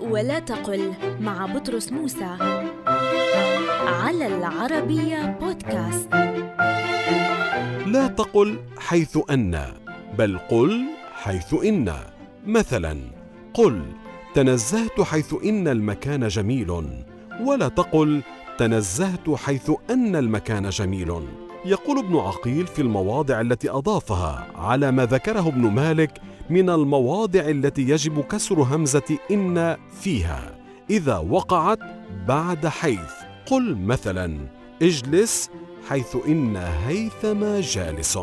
ولا تقل مع بطرس موسى. على العربية بودكاست. لا تقل حيث أن بل قل حيث إن. مثلا قل تنزهت حيث إن المكان جميل ولا تقل تنزهت حيث أن المكان جميل. يقول ابن عقيل في المواضع التي أضافها على ما ذكره ابن مالك من المواضع التي يجب كسر همزة إن فيها. إذا وقعت بعد حيث قل مثلا اجلس حيث إن هيثم جالس.